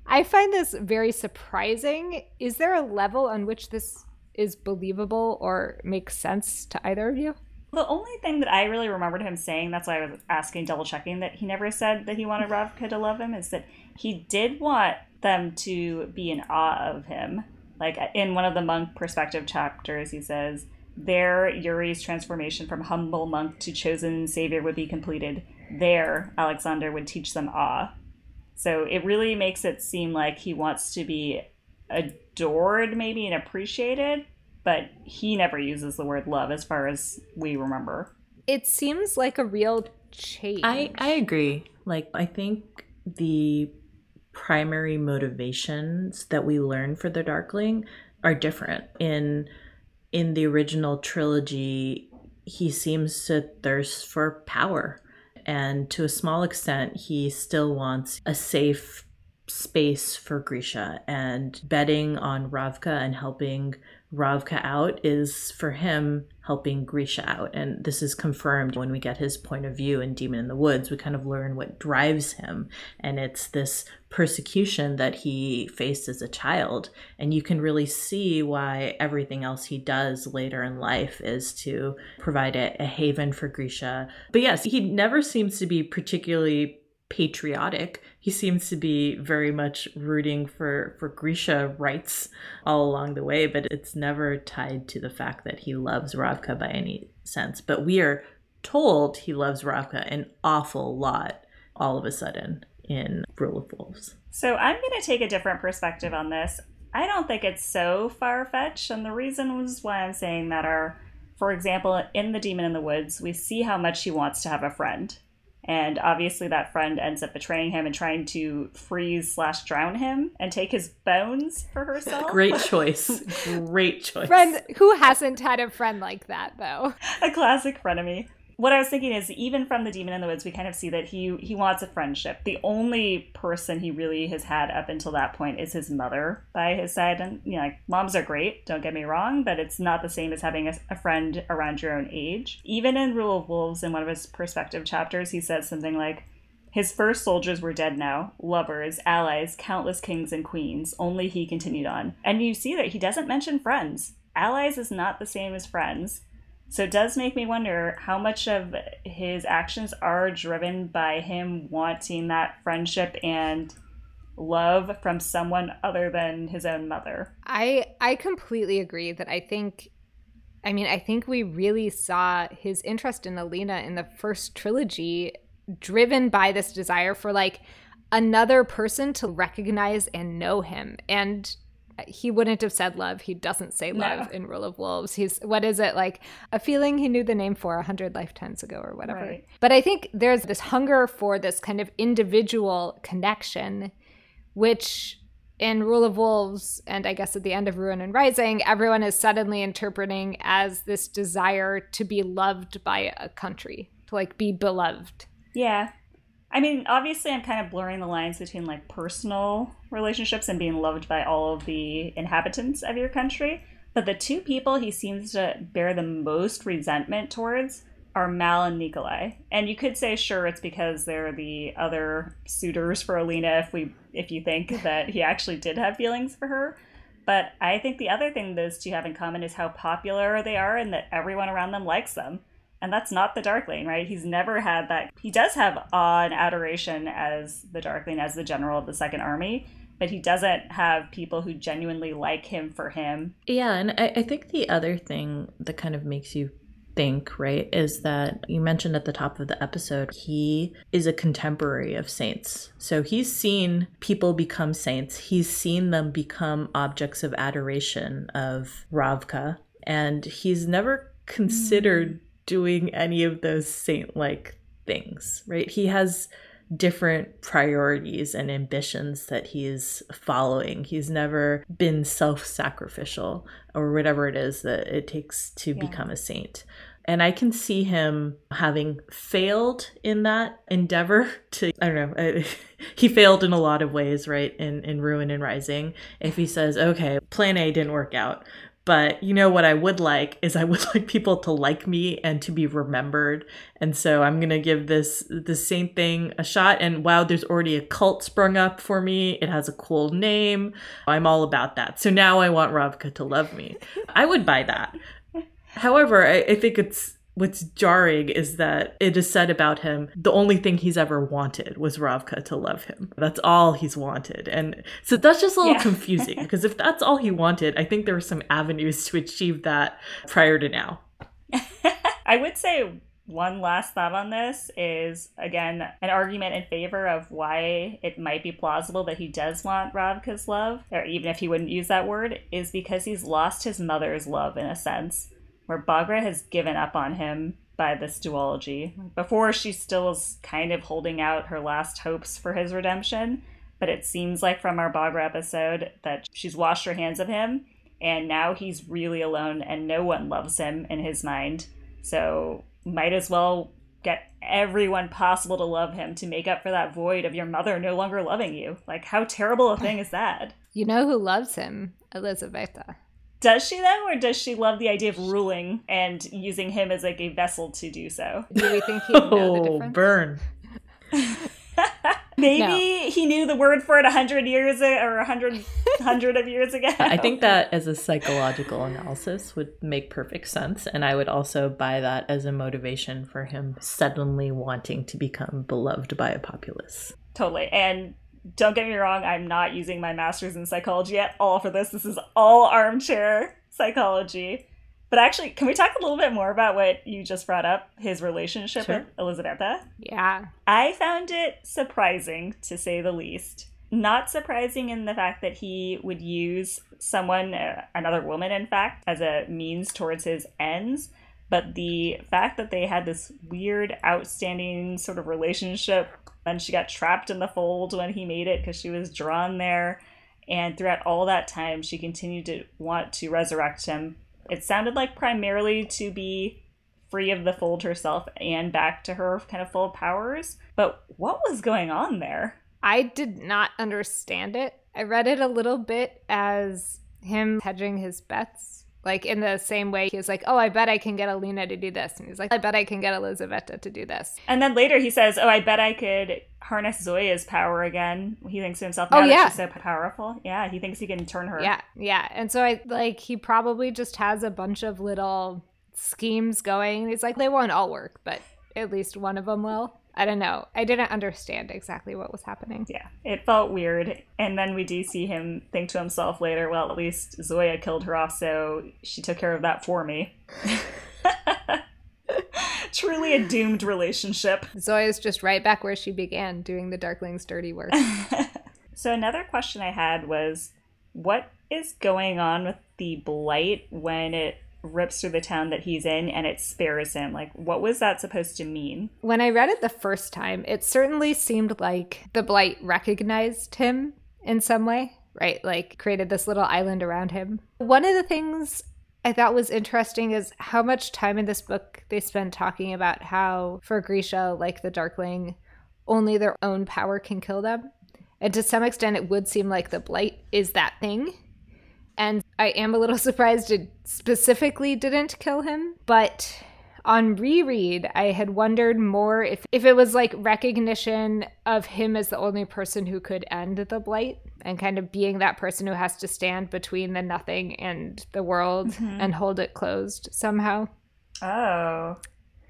I find this very surprising. Is there a level on which this is believable or makes sense to either of you? The only thing that I really remembered him saying, that's why I was asking, double checking, that he never said that he wanted Ravka to love him, is that he did want them to be in awe of him like in one of the monk perspective chapters, he says, There, Yuri's transformation from humble monk to chosen savior would be completed. There, Alexander would teach them awe. So it really makes it seem like he wants to be adored, maybe, and appreciated, but he never uses the word love as far as we remember. It seems like a real change. I, I agree. Like, I think the primary motivations that we learn for the Darkling are different. In in the original trilogy, he seems to thirst for power. And to a small extent, he still wants a safe space for Grisha and betting on Ravka and helping Ravka out is for him helping Grisha out. And this is confirmed when we get his point of view in Demon in the Woods. We kind of learn what drives him. And it's this persecution that he faced as a child. And you can really see why everything else he does later in life is to provide a, a haven for Grisha. But yes, he never seems to be particularly patriotic. He seems to be very much rooting for for Grisha rights all along the way, but it's never tied to the fact that he loves Ravka by any sense. But we are told he loves Ravka an awful lot all of a sudden in Rule of Wolves. So I'm going to take a different perspective on this. I don't think it's so far fetched, and the reasons why I'm saying that are, for example, in The Demon in the Woods, we see how much he wants to have a friend and obviously that friend ends up betraying him and trying to freeze slash drown him and take his bones for herself. <laughs> Great <laughs> choice. Great choice. Friend who hasn't had a friend like that though. A classic frenemy what I was thinking is even from the Demon in the Woods, we kind of see that he he wants a friendship. The only person he really has had up until that point is his mother by his side, and you know, like moms are great. Don't get me wrong, but it's not the same as having a, a friend around your own age. Even in Rule of Wolves, in one of his perspective chapters, he says something like. His first soldiers were dead now, lovers, allies, countless kings and queens. Only he continued on. And you see that he doesn't mention friends. Allies is not the same as friends so it does make me wonder how much of his actions are driven by him wanting that friendship and love from someone other than his own mother. I I completely agree that I think I mean, I think we really saw his interest in Alina in the first trilogy driven by this desire for like another person to recognize and know him. And he wouldn't have said love. He doesn't say love no. in Rule of Wolves. He's what is it like a feeling he knew the name for a hundred lifetimes ago or whatever. Right. But I think there's this hunger for this kind of individual connection, which in Rule of Wolves and I guess at the end of Ruin and Rising, everyone is suddenly interpreting as this desire to be loved by a country, to like be beloved. Yeah. I mean, obviously, I'm kind of blurring the lines between like personal relationships and being loved by all of the inhabitants of your country. But the two people he seems to bear the most resentment towards are Mal and Nikolai. And you could say, sure, it's because they're the other suitors for Alina if we if you think <laughs> that he actually did have feelings for her. But I think the other thing those two have in common is how popular they are and that everyone around them likes them and that's not the Darkling, right? He's never had that. He does have awe and adoration as the Darkling, as the general of the Second Army, but he doesn't have people who genuinely like him for him. Yeah, and I, I think the other thing that kind of makes you think, right, is that you mentioned at the top of the episode, he is a contemporary of saints. So he's seen people become saints, he's seen them become objects of adoration of Ravka, and he's never considered doing any of those saint like things, right? He has different priorities and ambitions that he's following. He's never been self sacrificial or whatever it is that it takes to yeah. become a saint. And I can see him having failed in that endeavor <laughs> to, I don't know, <laughs> he failed in a lot of ways, right? In, in Ruin and Rising. If he says, okay, plan A didn't work out, but you know what I would like is I would <laughs> like people to like me and to be remembered. And so I'm gonna give this the same thing a shot. And wow, there's already a cult sprung up for me. It has a cool name. I'm all about that. So now I want Ravka to love me. I would buy that. However, I, I think it's what's jarring is that it is said about him the only thing he's ever wanted was Ravka to love him. That's all he's wanted. And so that's just a little yeah. confusing because if that's all he wanted, I think there were some avenues to achieve that prior to now. <laughs> I would say one last thought on this is again an argument in favor of why it might be plausible that he does want Ravka's love, or even if he wouldn't use that word, is because he's lost his mother's love in a sense where Baghra has given up on him by this duology. Before, she still is kind of holding out her last hopes for his redemption, but it seems like from our Baghra episode that she's washed her hands of him, and now he's really alone and no one loves him in his mind. So, might as well get everyone possible to love him to make up for that void of your mother no longer loving you. Like, how terrible a thing is that? You know who loves him? Elizaveta. Does she though, or does she love the idea of ruling and using him as like a vessel to do so? Do we think he'd know the Oh, difference? burn. <laughs> Maybe No. he knew the word for it a hundred years uh, or a hundred <laughs> hundred of years ago. I think that as a psychological analysis would make perfect sense. And I would also buy that as a motivation for him suddenly wanting to become beloved by a populace. totally. And don't get me wrong, I'm not using my master's in psychology at all for this. This is all armchair psychology. But actually, can we talk a little bit more about what you just brought up, his relationship Sure. with Elizaveta? Yeah. I found it surprising, to say the least. Not surprising in the fact that he would use someone, uh, another woman, in fact, as a means towards his ends. But the fact that they had this weird, outstanding sort of relationship, and she got trapped in the fold when he made it because she was drawn there. And throughout all that time, she continued to want to resurrect him. It sounded like primarily to be free of the fold herself and back to her kind of full powers. But what was going on there? I did not understand it. I read it a little bit as him hedging his bets. Like in the same way, he was like, "Oh, I bet I can get Alina to do this," and he's like, "I bet I can get Elizaveta to do this." And then later he says, Oh, I bet I could harness Zoya's power again. He thinks to himself, Oh, now that yeah. she's so powerful. Yeah, he thinks he can turn her. Yeah, yeah. And so I like he probably just has a bunch of little schemes going. He's like, they won't all work, but at least one of them will. I don't know. I didn't understand exactly what was happening. Yeah, it felt weird. And then we do see him think to himself later, well, at least Zoya killed her off, so she took care of that for me. <laughs> Truly a doomed relationship. Zoya's just right back where she began, doing the Darkling's dirty work. <laughs> So another question I had was what is going on with the blight when it rips through the town that he's in and it spares him? Like what was that supposed to mean? when I read it the first time, it certainly seemed like the Blight recognized him in some way, right? Like created this little island around him. One of the things I thought was interesting is how much time in this book they spend talking about how for Grisha, like the Darkling, only their own power can kill them. And to some extent, it would seem like the Blight is that thing. And I am a little <laughs> surprised it specifically didn't kill him. But on reread, I had wondered more if, if it was like recognition of him as the only person who could end the blight and kind of being that person who has to stand between the nothing and the world and hold it closed somehow. Oh.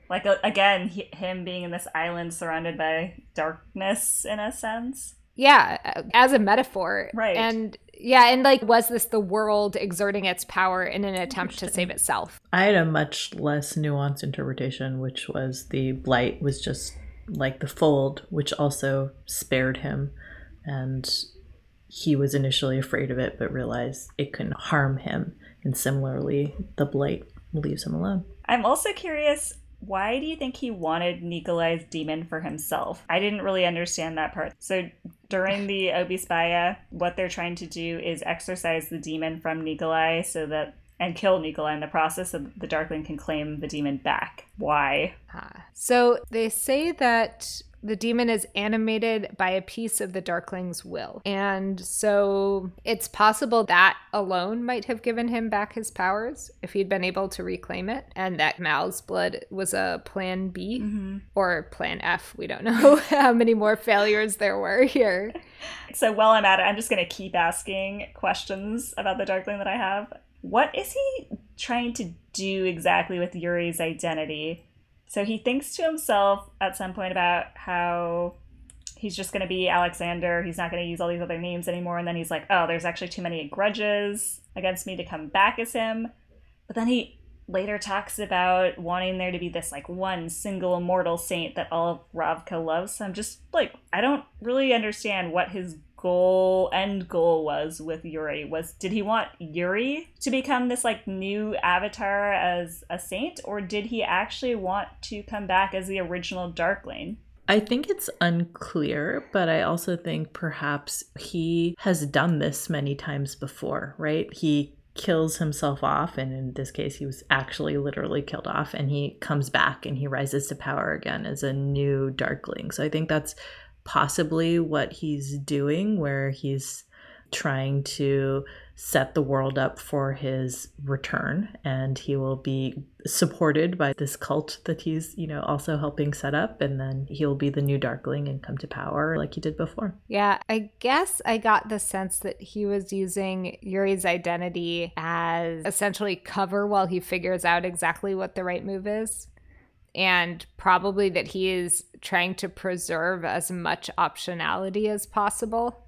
Like uh, again, he, him being in this island surrounded by darkness in a sense. Yeah, as a metaphor. Right. And yeah, and like, was this the world exerting its power in an attempt to save itself? I had a much less nuanced interpretation, which was the blight was just like the fold, which also spared him. And he was initially afraid of it, but realized it couldn't harm him. And similarly, the blight leaves him alone. I'm also curious why do you think he wanted Nikolai's demon for himself? I didn't really understand that part. So during the <laughs> obisbaya, what they're trying to do is exorcise the demon from Nikolai so that and kill Nikolai in the process so the Darkling can claim the demon back. Why? Ah. So they say that the demon is animated by a piece of the Darkling's will. And so it's possible that alone might have given him back his powers if he'd been able to reclaim it. And that Mal's blood was a plan B mm-hmm. or plan F. We don't know <laughs> how many more failures there were here. <laughs> So while I'm at it, I'm just going to keep asking questions about the Darkling that I have. What is he trying to do exactly with Yuri's identity? So he thinks to himself at some point about how he's just going to be Alexander. He's not going to use all these other names anymore. And then he's like, oh, there's actually too many grudges against me to come back as him. But then he later talks about wanting there to be this like one single immortal saint that all of Ravka loves. So I'm just like, I don't really understand what his goal end goal was with Yuri. Was did he want Yuri to become this like new avatar as a saint, or did he actually want to come back as the original Darkling? I think it's unclear, but I also think perhaps he has done this many times before, right? He kills himself off and in this case he was actually literally killed off and he comes back and he rises to power again as a new darkling so i think that's possibly what he's doing where he's trying to set the world up for his return and he will be supported by this cult that he's you know also helping set up and then he'll be the new darkling and come to power like he did before. Yeah i guess i got the sense that he was using yuri's identity as essentially cover while he figures out exactly what the right move is and probably that he is trying to preserve as much optionality as possible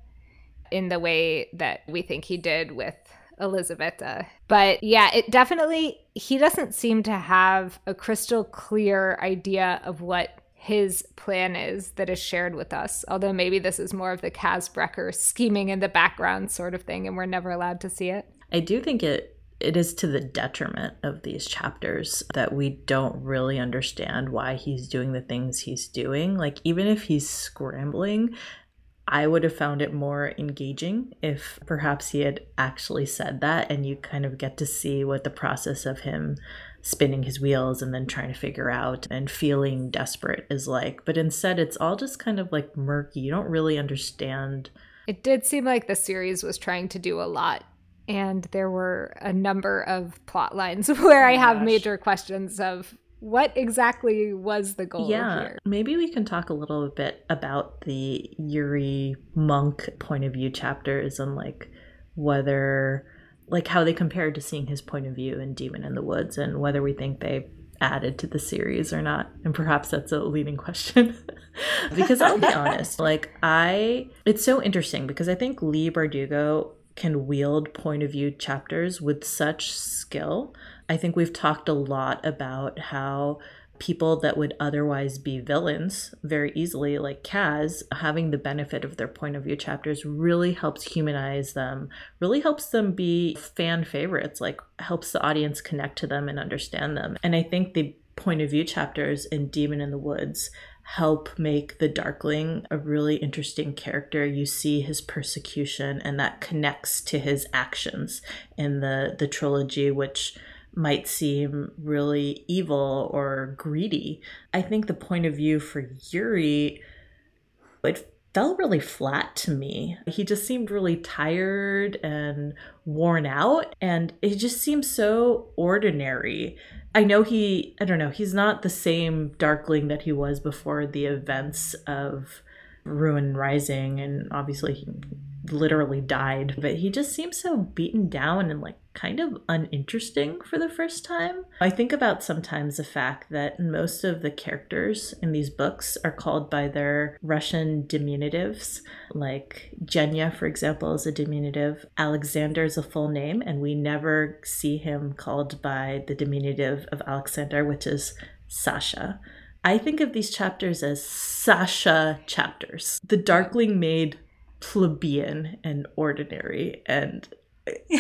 in the way that we think he did with Elizaveta. But yeah, it definitely, he doesn't seem to have a crystal clear idea of what his plan is that is shared with us. Although maybe this is more of the Kaz Brekker scheming in the background sort of thing, and we're never allowed to see it. I do think it it is to the detriment of these chapters that we don't really understand why he's doing the things he's doing. Like even if he's scrambling, I would have found it more engaging if perhaps he had actually said that and you kind of get to see what the process of him spinning his wheels and then trying to figure out and feeling desperate is like. But instead, it's all just kind of like murky. You don't really understand. It did seem like the series was trying to do a lot. And there were a number of plot lines <laughs> where oh I have gosh. major questions of what exactly was the goal yeah, here? Maybe we can talk a little bit about the Yuri monk point of view chapters and like whether like how they compared to seeing his point of view in Demon in the Woods and whether we think they added to the series or not. And perhaps that's a leading <laughs> question. because I'll be <laughs> honest, like I it's so interesting because I think Leigh Bardugo can wield point of view chapters with such skill I think we've talked a lot about how people that would otherwise be villains very easily, like Kaz, having the benefit of their point of view chapters really helps humanize them, really helps them be fan favorites, like helps the audience connect to them and understand them. And I think the point of view chapters in Demon in the Woods help make the Darkling a really interesting character. You see his persecution and that connects to his actions in the the trilogy, which might seem really evil or greedy. I think the point of view for Yuri, it felt really flat to me. He just seemed really tired and worn out, and it just seemed so ordinary. I know he, I don't know, he's not the same Darkling that he was before the events of Ruin Rising, and obviously he literally died, but he just seems so beaten down and like kind of uninteresting for the first time. I think about sometimes the fact that most of the characters in these books are called by their Russian diminutives. Like Genya, for example, is a diminutive. Alexander is a full name, and we never see him called by the diminutive of Alexander, which is Sasha. I think of these chapters as Sasha chapters. The Darkling made plebeian and ordinary and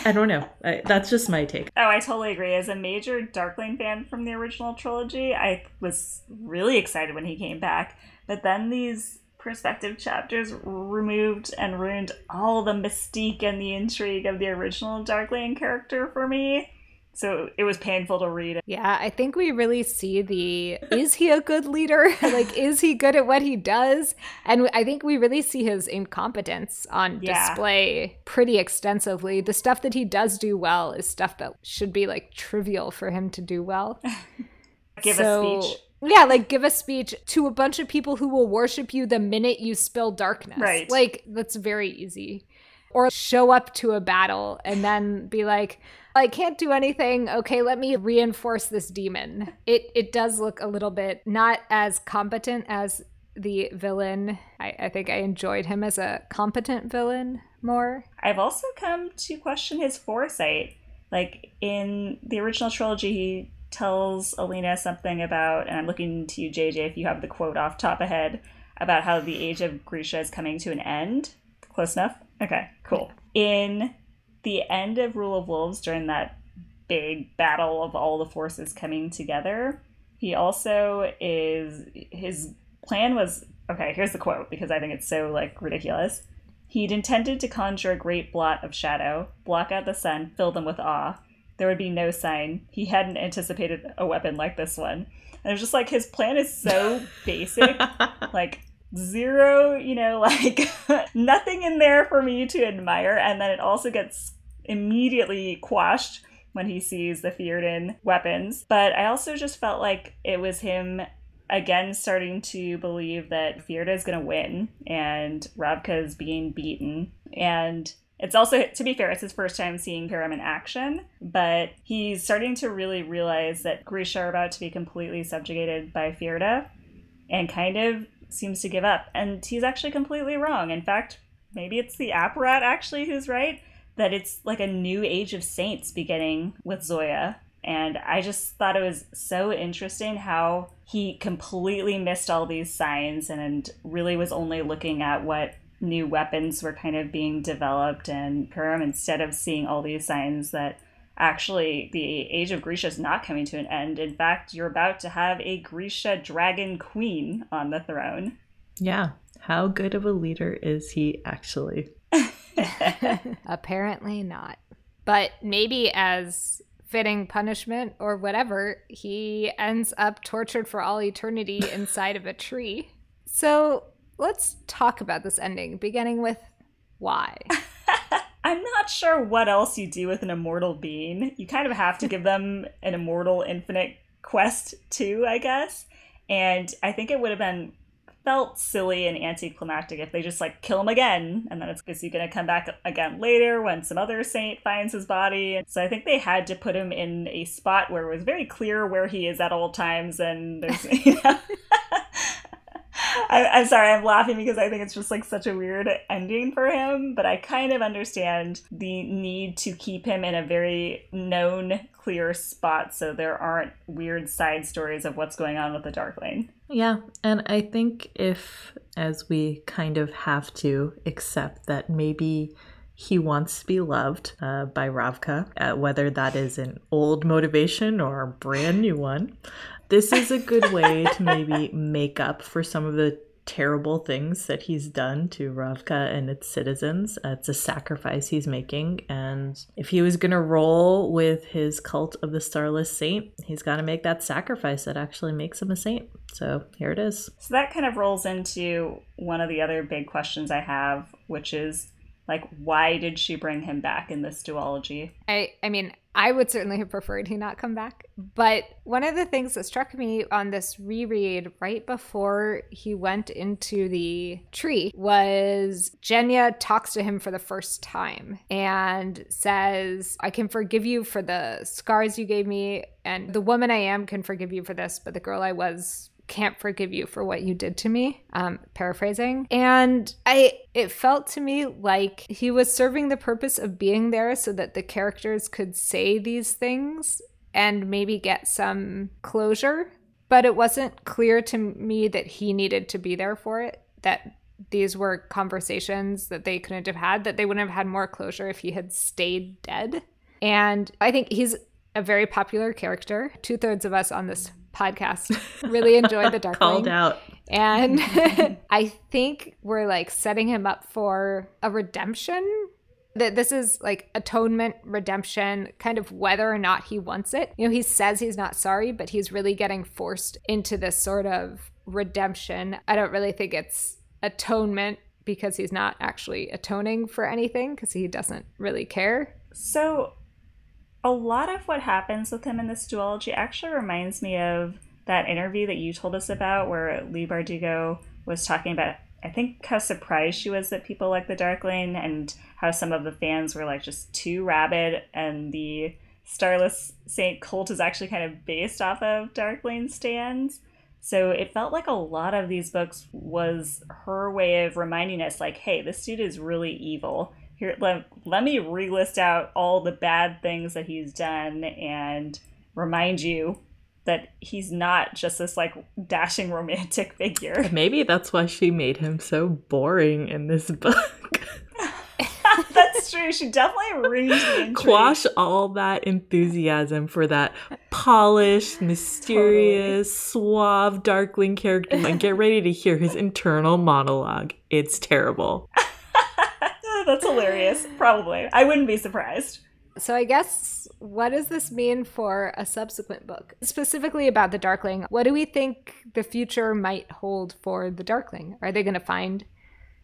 I don't know. I, that's just my take. Oh, I totally agree. As a major Darkling fan from the original trilogy, I was really excited when he came back. But then these perspective chapters removed and ruined all the mystique and the intrigue of the original Darkling character for me so it was painful to read. Yeah, I think we really see the is he a good leader? <laughs> like, is he good at what he does? And I think we really see his incompetence on yeah. display pretty extensively. The stuff that he does do well is stuff that should be like trivial for him to do well. <laughs> Give so, a speech. Yeah, like give a speech to a bunch of people who will worship you the minute you spill darkness. Right. Like, that's very easy. Or show up to a battle and then be like, I can't do anything. Okay, let me reinforce this demon. It it does look a little bit not as competent as the villain. I, I think I enjoyed him as a competent villain more. I've also come to question his foresight. Like in the original trilogy, he tells Alina something about, and I'm looking to you, JJ, if you have the quote off top ahead, about how the age of Grisha is coming to an end. Close enough? Okay, cool. In the end of Rule of Wolves during that big battle of all the forces coming together, he also is his plan was okay, here's the quote because I think it's so like ridiculous. He'd intended to conjure a great blot of shadow, block out the sun, fill them with awe. There would be no sign. He hadn't anticipated a weapon like this one. And it's just like his plan is so <laughs> basic. like zero, you know, <laughs> like nothing in there for me to admire. And then it also gets immediately quashed when he sees the Fjerdan weapons. But I also just felt like it was him again starting to believe that Fjerda is going to win and Ravka is being beaten. And it's also, to be fair, it's his first time seeing parem in action, but he's starting to really realize that Grisha are about to be completely subjugated by Fjerda and kind of seems to give up. And he's actually completely wrong. In fact, maybe it's the Apparat actually who's right, that it's like a new age of saints beginning with Zoya. And I just thought it was so interesting how he completely missed all these signs and really was only looking at what new weapons were kind of being developed and parem instead of seeing all these signs that actually the age of Grisha is not coming to an end. In fact, you're about to have a Grisha dragon queen on the throne. Yeah. How good of a leader is he actually? <laughs> <laughs> Apparently not. But maybe as fitting punishment or whatever, he ends up tortured for all eternity <laughs> inside of a tree. So let's talk about this ending, beginning with why. I'm not sure what else you do with an immortal being. You kind of have to give them an immortal infinite quest too, I guess. And I think it would have been felt silly and anticlimactic if they just like kill him again and then it's is he going to come back again later when some other saint finds his body so i think they had to put him in a spot where it was very clear where he is at all times and there's <laughs> you know I, am sorry, I'm laughing because I think it's just like such a weird ending for him, but I kind of understand the need to keep him in a very known, clear spot so there aren't weird side stories of what's going on with the Darkling. Yeah, and I think if, as we kind of have to accept that maybe he wants to be loved uh, by Ravka, uh, whether that is an old motivation or a brand new one this is a good way to maybe make up for some of the terrible things that he's done to Ravka and its citizens. Uh, it's a sacrifice he's making. And if he was going to roll with his cult of the Starless Saint, he's got to make that sacrifice that actually makes him a saint. So here it is. So that kind of rolls into one of the other big questions I have, which is like why did she bring him back in this duology i i mean i would certainly have preferred he not come back. But one of the things that struck me on this reread right before he went into the tree was Genya talks to him for the first time and says i can forgive you for the scars you gave me and the woman i am can forgive you for this but the girl i was can't forgive you for what you did to me um paraphrasing. And i it felt to me like he was serving the purpose of being there so that the characters could say these things and maybe get some closure. But it wasn't clear to me that he needed to be there for it that these were conversations that they couldn't have had that they wouldn't have had more closure if he had stayed dead. And i think he's a very popular character two-thirds of us on this podcast. <laughs> Really enjoyed the Darkling. Called out. And <laughs> <laughs> I think we're like setting him up for a redemption. That this is like atonement, redemption, kind of whether or not he wants it. You know, he says he's not sorry, but he's really getting forced into this sort of redemption. I don't really think it's atonement because he's not actually atoning for anything because he doesn't really care. So a lot of what happens with him in this duology actually reminds me of that interview that you told us about where Leigh Bardugo was talking about I think how surprised she was that people like the Darkling and how some of the fans were like just too rabid and the Starless Saint cult is actually kind of based off of Darkling stands. So it felt like a lot of these books was her way of reminding us like, hey, this dude is really evil here let, let me relist out all the bad things that he's done and remind you that he's not just this like dashing romantic figure. <laughs> Maybe that's why she made him so boring in this book. <laughs> that's true. She definitely the intrigue. Quash all that enthusiasm for that polished, mysterious, totally. suave Darkling character and get ready to hear his internal monologue. It's terrible. <laughs> That's hilarious. Probably. I wouldn't be surprised. So I guess what does this mean for a subsequent book? Specifically about the Darkling, what do we think the future might hold for the Darkling? Are they going to find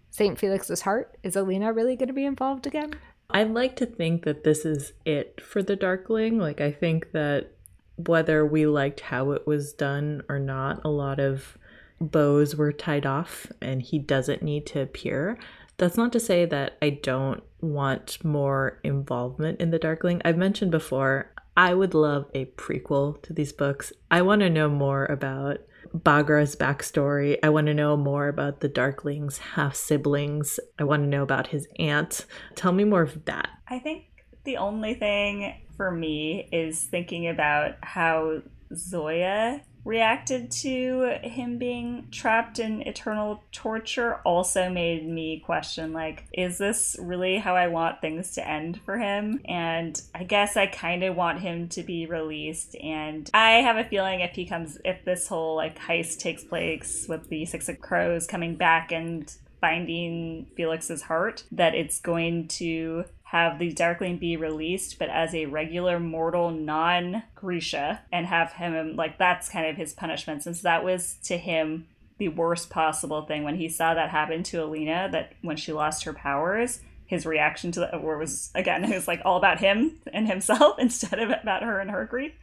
St. Felix's heart? Is Alina really going to be involved again? I'd like to think that this is it for the Darkling. Like I think that whether we liked how it was done or not, a lot of bows were tied off and he doesn't need to appear. That's not to say that I don't want more involvement in the Darkling. I've mentioned before, I would love a prequel to these books. I want to know more about Baghra's backstory. I want to know more about the Darkling's half siblings. I want to know about his aunt. Tell me more of that. I think the only thing for me is thinking about how Zoya reacted to him being trapped in eternal torture also made me question like is this really how I want things to end for him? And I guess I kind of want him to be released. And I have a feeling if he comes if this whole like heist takes place with the six of crows coming back and finding Felix's heart that it's going to have the Darkling be released, but as a regular mortal, non Grisha, and have him like that's kind of his punishment, since that was to him the worst possible thing when he saw that happen to Alina. That when she lost her powers, his reaction to that was again <laughs> it was like all about him and himself <laughs> instead of about her and her grief.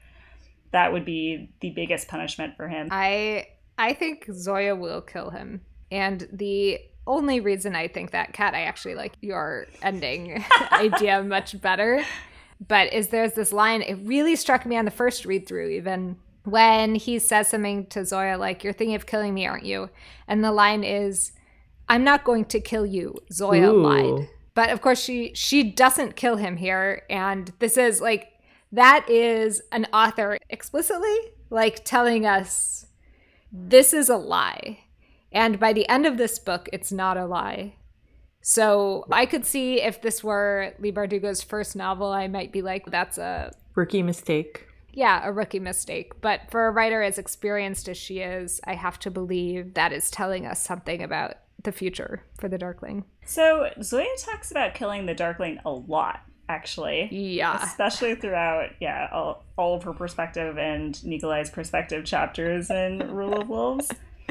That would be the biggest punishment for him. I I think Zoya will kill him. And the only reason I think that, Kat, I actually like your ending <laughs> idea much better. But is there's this line, it really struck me on the first read through, even when he says something to Zoya, like, You're thinking of killing me, aren't you? And the line is, I'm not going to kill you. Zoya Ooh. lied. But of course, she she doesn't kill him here. And this is like, that is an author explicitly like telling us this is a lie and by the end of this book, it's not a lie. So I could see if this were Leigh Bardugo's first novel, I might be like, that's a rookie mistake. Yeah, a rookie mistake. But for a writer as experienced as she is, I have to believe that is telling us something about the future for the Darkling. So Zoya talks about killing the Darkling a lot, actually. Yeah. Especially throughout, yeah, all, all of her perspective and Nikolai's perspective chapters in Rule of Wolves. <laughs>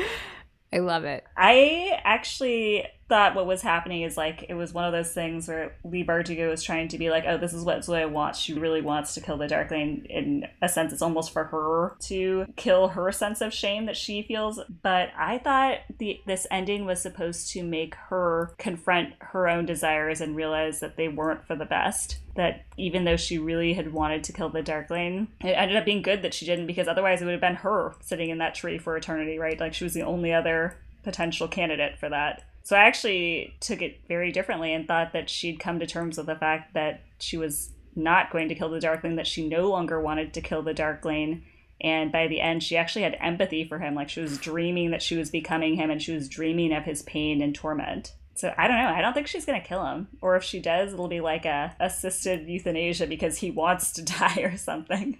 I love it. I actually thought what was happening is like it was one of those things where Leigh Bardugo was trying to be like, oh, this is what Zoya wants. She really wants to kill the Darkling. In a sense, it's almost for her to kill her sense of shame that she feels. But I thought the this ending was supposed to make her confront her own desires and realize that they weren't for the best. That even though she really had wanted to kill the Darkling, it ended up being good that she didn't because otherwise it would have been her sitting in that tree for eternity, right? Like she was the only other potential candidate for that. So I actually took it very differently and thought that she'd come to terms with the fact that she was not going to kill the Darkling, that she no longer wanted to kill the Darkling. And by the end, she actually had empathy for him. Like she was dreaming that she was becoming him and she was dreaming of his pain and torment. So I don't know. I don't think she's going to kill him. Or if she does, it'll be like a assisted euthanasia because he wants to <laughs> die or something.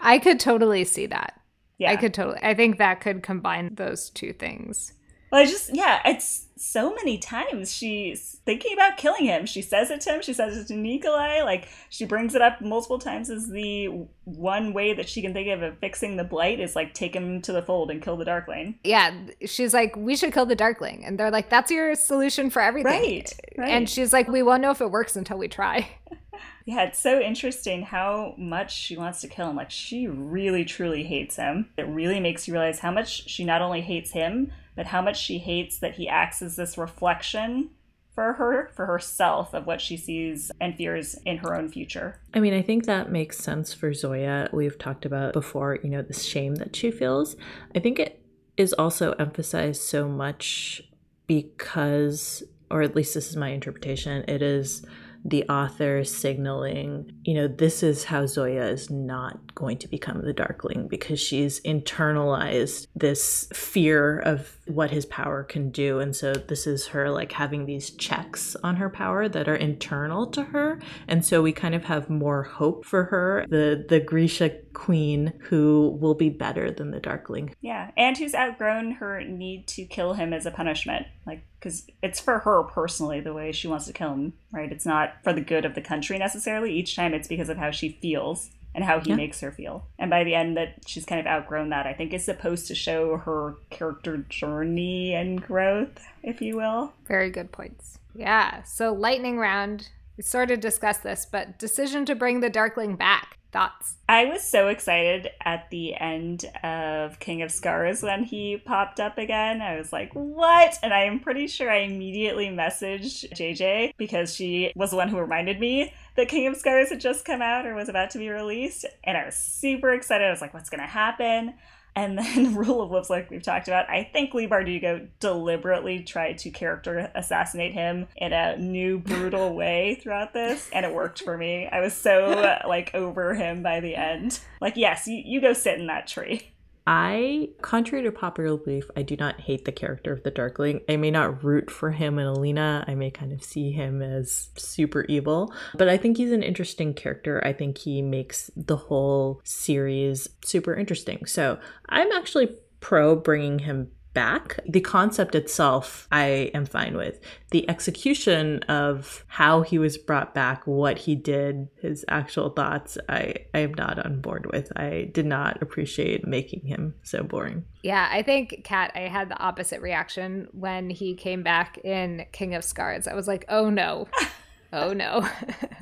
I could totally see that. Yeah. I could totally. I think that could combine those two things. Well, I just, yeah, it's so many times she's thinking about killing him. She says it to him. She says it to Nikolai. Like she brings it up multiple times as the one way that she can think of of fixing the blight is like take him to the fold and kill the Darkling. Yeah, she's like, we should kill the Darkling, and they're like, that's your solution for everything. Right. right. And she's like, we won't know if it works until we try. <laughs> Yeah, it's so interesting how much she wants to kill him. Like, she really, truly hates him. It really makes you realize how much she not only hates him, but how much she hates that he acts as this reflection for her, for herself, of what she sees and fears in her own future. I mean, I think that makes sense for Zoya. We've talked about before, you know, the shame that she feels. I think it is also emphasized so much because, or at least this is my interpretation, it is the author signaling, you know, this is how Zoya is not going to become the Darkling because she's internalized this fear of what his power can do. And so this is her like having these checks on her power that are internal to her. And so we kind of have more hope for her, the the Grisha queen who will be better than the Darkling. Yeah, and who's outgrown her need to kill him as a punishment. Like because it's for her personally the way she wants to kill him, right? It's not for the good of the country necessarily. Each time it's because of how she feels and how he yeah. makes her feel. And by the end, that she's kind of outgrown that, I think is supposed to show her character journey and growth, if you will. Very good points. Yeah. So, lightning round. We sort of discussed this, but decision to bring the Darkling back. Thoughts? I was so excited at the end of King of Scars when he popped up again. I was like, what? And I am pretty sure I immediately messaged JJ because she was the one who reminded me that King of Scars had just come out or was about to be released. And I was super excited. I was like, what's going to happen? And then <laughs> Rule of Wolves, like we've talked about, I think Leigh Bardugo deliberately tried to character assassinate him in a new brutal <laughs> way throughout this, and it worked for me. I was so <laughs> like over him by the end. Like, yes, you, you go sit in that tree. I, contrary to popular belief, I do not hate the character of the Darkling. I may not root for him and Alina. I may kind of see him as super evil, but I think he's an interesting character. I think he makes the whole series super interesting. So I'm actually pro bringing him back. The concept itself, I am fine with. The execution of how he was brought back, what he did, his actual thoughts, I, I am not on board with. I did not appreciate making him so boring. Yeah, I think, Kat, I had the opposite reaction when he came back in King of Scars. I was like, oh no. <laughs> oh no.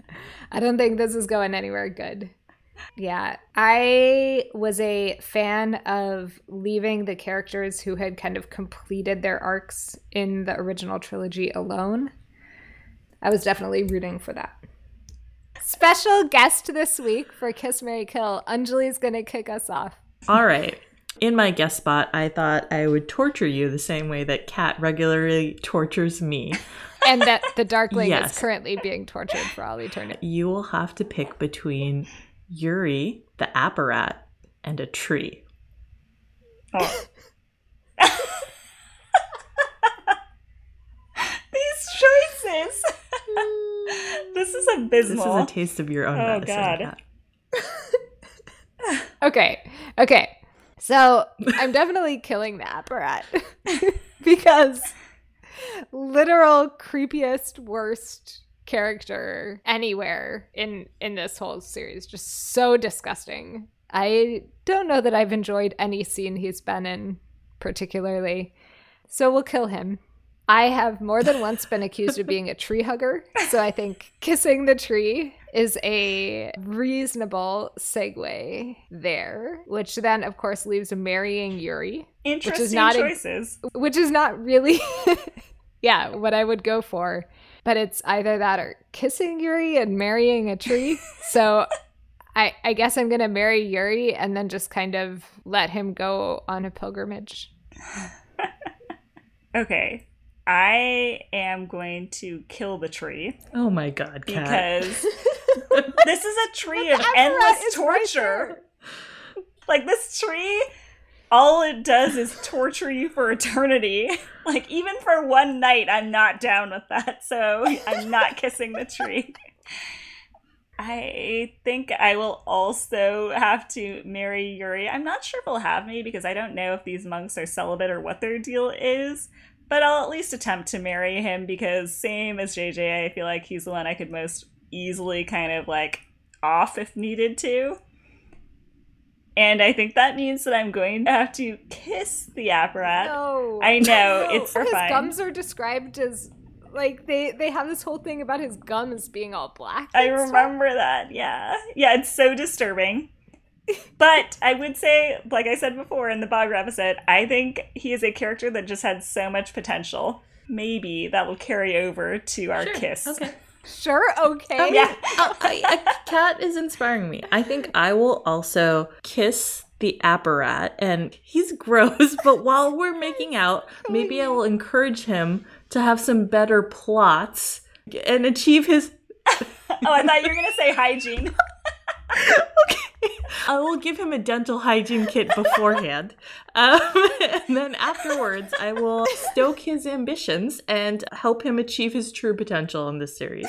<laughs> I don't think this is going anywhere good. Yeah, I was a fan of leaving the characters who had kind of completed their arcs in the original trilogy alone. I was definitely rooting for that. Special guest this week for Kiss Mary Kill. Anjali's going to kick us off. All right. In my guest spot, I thought I would torture you the same way that Kat regularly tortures me. <laughs> and that the Darkling yes. is currently being tortured for all eternity. You will have to pick between Yuri, the apparat, and a tree. Oh. <laughs> These choices. <laughs> this is abysmal. This is a taste of your own oh, medicine. God. <laughs> okay. Okay. So I'm definitely killing the apparat because literal creepiest, worst character anywhere in in this whole series. Just so disgusting. I don't know that I've enjoyed any scene he's been in particularly. So we'll kill him. I have more than once been accused of being a <laughs> tree hugger, so I think kissing the tree is a reasonable segue there, which then of course leaves marrying Yuri. Interesting which is not choices. A, which is not really <laughs> yeah, what I would go for but it's either that or kissing Yuri and marrying a tree. <laughs> so I, I guess I'm going to marry Yuri and then just kind of let him go on a pilgrimage. <laughs> okay. I am going to kill the tree. Oh my god, Kat. Because <laughs> this is a tree of endless torture. Right like this tree all it does is torture you for eternity. <laughs> Like even for one night, I'm not down with that. So I'm not kissing the tree. <laughs> I think I will also have to marry Yuri. I'm not sure if he'll have me because I don't know if these monks are celibate or what their deal is. But I'll at least attempt to marry him because same as JJ, I feel like he's the one I could most easily kind of like off if needed to. And I think that means that I'm going to have to kiss the apparat. No. I know, no. it's His gums are described as like they they have this whole thing about his gums being all black. I remember stuff. that. Yeah. Yeah, it's so disturbing. but I would say, like I said before in the Baghra episode, I think he is a character that just had so much potential. Maybe that will carry over to our sure. kiss. Okay. <laughs> Sure, okay. Um, <laughs> uh, I mean, yeah. a cat is inspiring me. I think I will also kiss the apparat and he's <laughs> gross, but while we're making <laughs> out, oh, maybe I will encourage him to have some better plots and achieve his Oh, I thought you were going to say hygiene okay. I will give him a dental hygiene kit beforehand. Um, and then afterwards, I will stoke his ambitions and help him achieve his true potential in this series.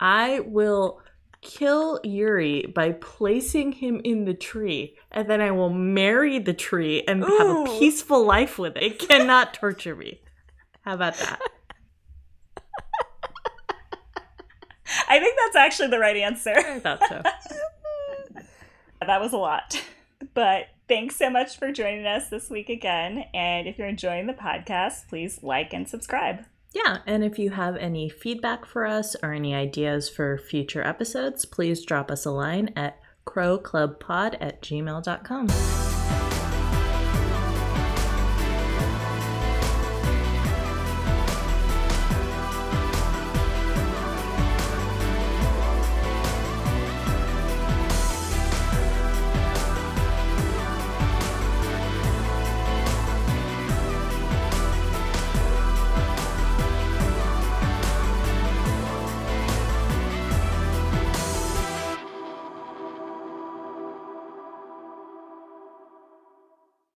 I will kill Yuri by placing him in the tree, and then I will marry the tree and Ooh. have a peaceful life with it. It cannot torture me. How about that? <laughs> I think that's actually the right answer. I thought so. <laughs> that was a lot. <laughs> But thanks so much for joining us this week again. And if you're enjoying the podcast, please like and subscribe. Yeah, and if you have any feedback for us or any ideas for future episodes, please drop us a line at crowclubpod at gmail.com.